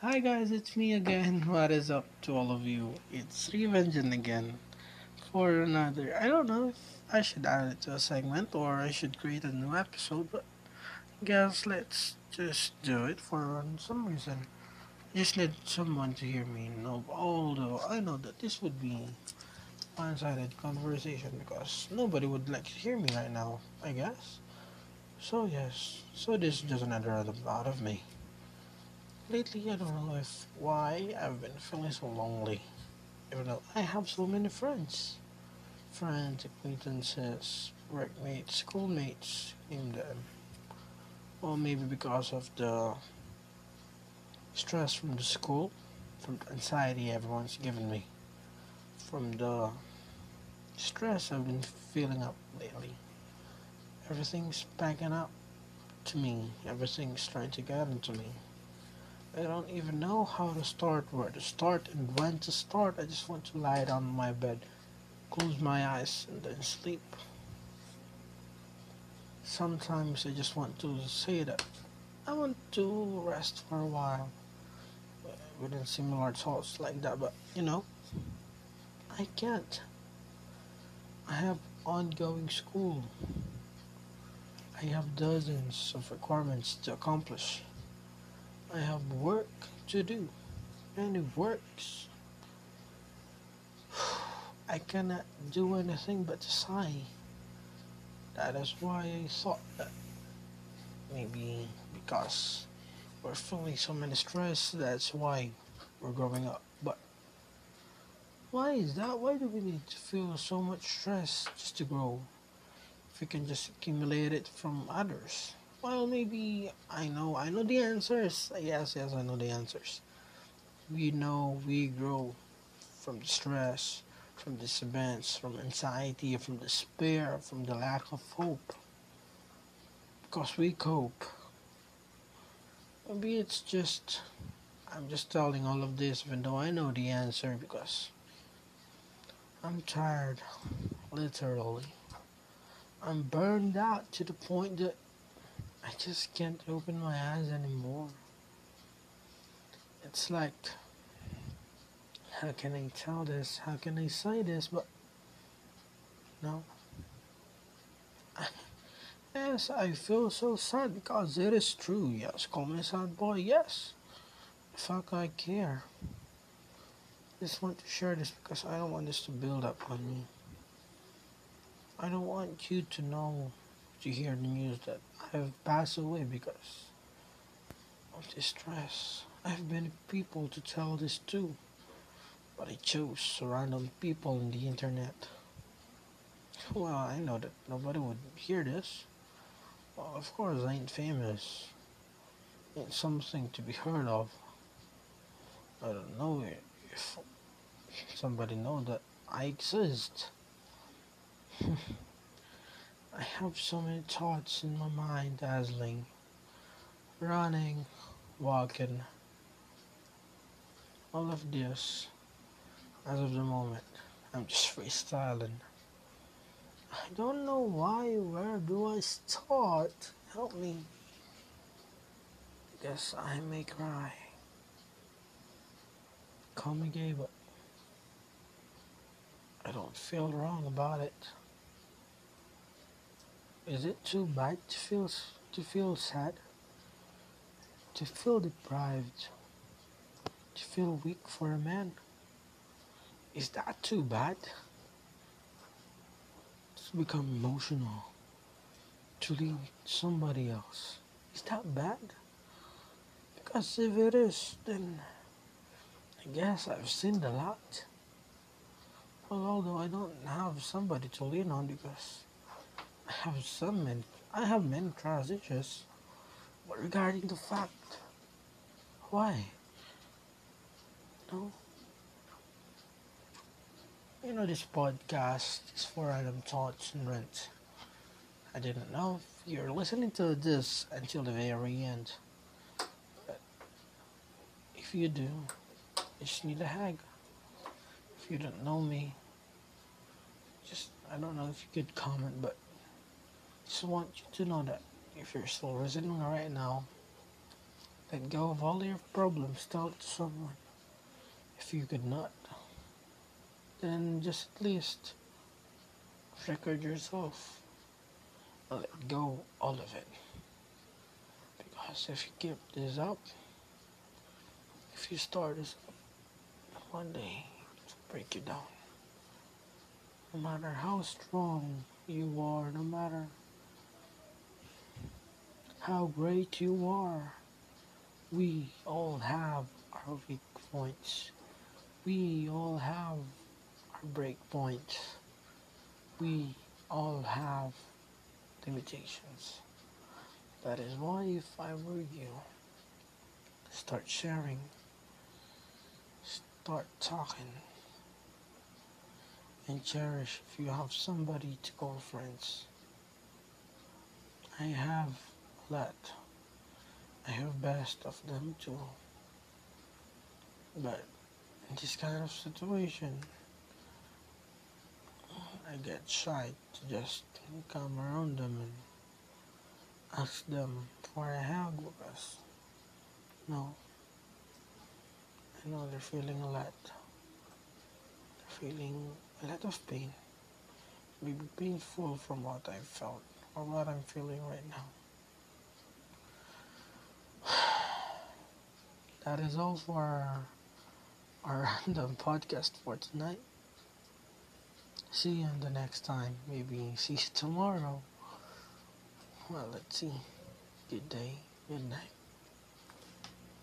Hi guys, it's me again. What is up to all of you? It's Revengeance again for another. I don't know if I should add it to a segment or I should create a new episode, but guess let's just do it for some reason. I just need someone to hear me. No, although I know that this would be one-sided conversation because nobody would like to hear me right now. I guess. So yes, so this is just another out of me. Lately, I don't know if why I've been feeling so lonely, even though I have so many friends, friends, acquaintances, workmates, schoolmates, name them. Or maybe because of the stress from the school, from the anxiety everyone's given me, from the stress I've been feeling up lately. Everything's backing up to me. Everything's trying to get into me. I don't even know how to start, where to start, and when to start. I just want to lie down on my bed, close my eyes, and then sleep. Sometimes I just want to say that I want to rest for a while within similar thoughts like that, but you know, I can't. I have ongoing school. I have dozens of requirements to accomplish. I have work to do, and it works. I cannot do anything but sigh. That is why I thought that maybe because we're feeling so many stress, that's why we're growing up. But why is that? Why do we need to feel so much stress just to grow? If we can just accumulate it from others. Well, maybe I know. I know the answers. Yes, yes, I know the answers. We know we grow from the stress, from these events, from anxiety, from despair, from the lack of hope. Because we cope. Maybe it's just. I'm just telling all of this even though I know the answer because I'm tired. Literally. I'm burned out to the point that I just can't open my eyes anymore. It's like, how can I tell this? How can I say this? But, no. yes, I feel so sad because it is true. Yes, call me sad boy. Yes. Fuck, I care. Just want to share this because I don't want this to build up on me. I don't want you to know, to hear the news that I have passed away because of this stress. I have many people to tell this to, but I chose random people on the internet. Well, I know that nobody would hear this. Well, of course, I ain't famous. Ain't something to be heard of. I don't know if somebody know that I exist. I have so many thoughts in my mind dazzling. Running, walking. All of this, as of the moment, I'm just freestyling. I don't know why, where do I start? Help me. Guess I may cry. Call me gay, but I don't feel wrong about it. Is it too bad to feel to feel sad? To feel deprived? To feel weak for a man? Is that too bad? To become emotional? To leave somebody else? Is that bad? Because if it is, then I guess I've sinned a lot. Well, although I don't have somebody to lean on because I have some many, I have many trust issues, but regarding the fact, why? No. You know, this podcast is for random thoughts and rent. I didn't know if you're listening to this until the very end. But if you do, you just need a hag. If you don't know me, just, I don't know if you could comment, but just want you to know that if you're still listening right now, Let go of all your problems. Tell it to someone. If you could not, then just at least record yourself. Let go all of it. Because if you keep this up, if you start this one day it will break you down. No matter how strong you are, no matter how great you are, we all have our weak points. We all have our break points. We all have limitations. That is why if I were you, start sharing, start talking, and cherish if you have somebody to call friends. I have lot. I have best of them too. But in this kind of situation, I get shy to just come around them and ask them for a hug because no, I know they're feeling a lot. They're feeling a lot of pain. Maybe painful from what I felt or what I'm feeling right now. That is all for our random podcast for tonight. See you in the next time. Maybe see you tomorrow. Well, let's see. Good day. Good night.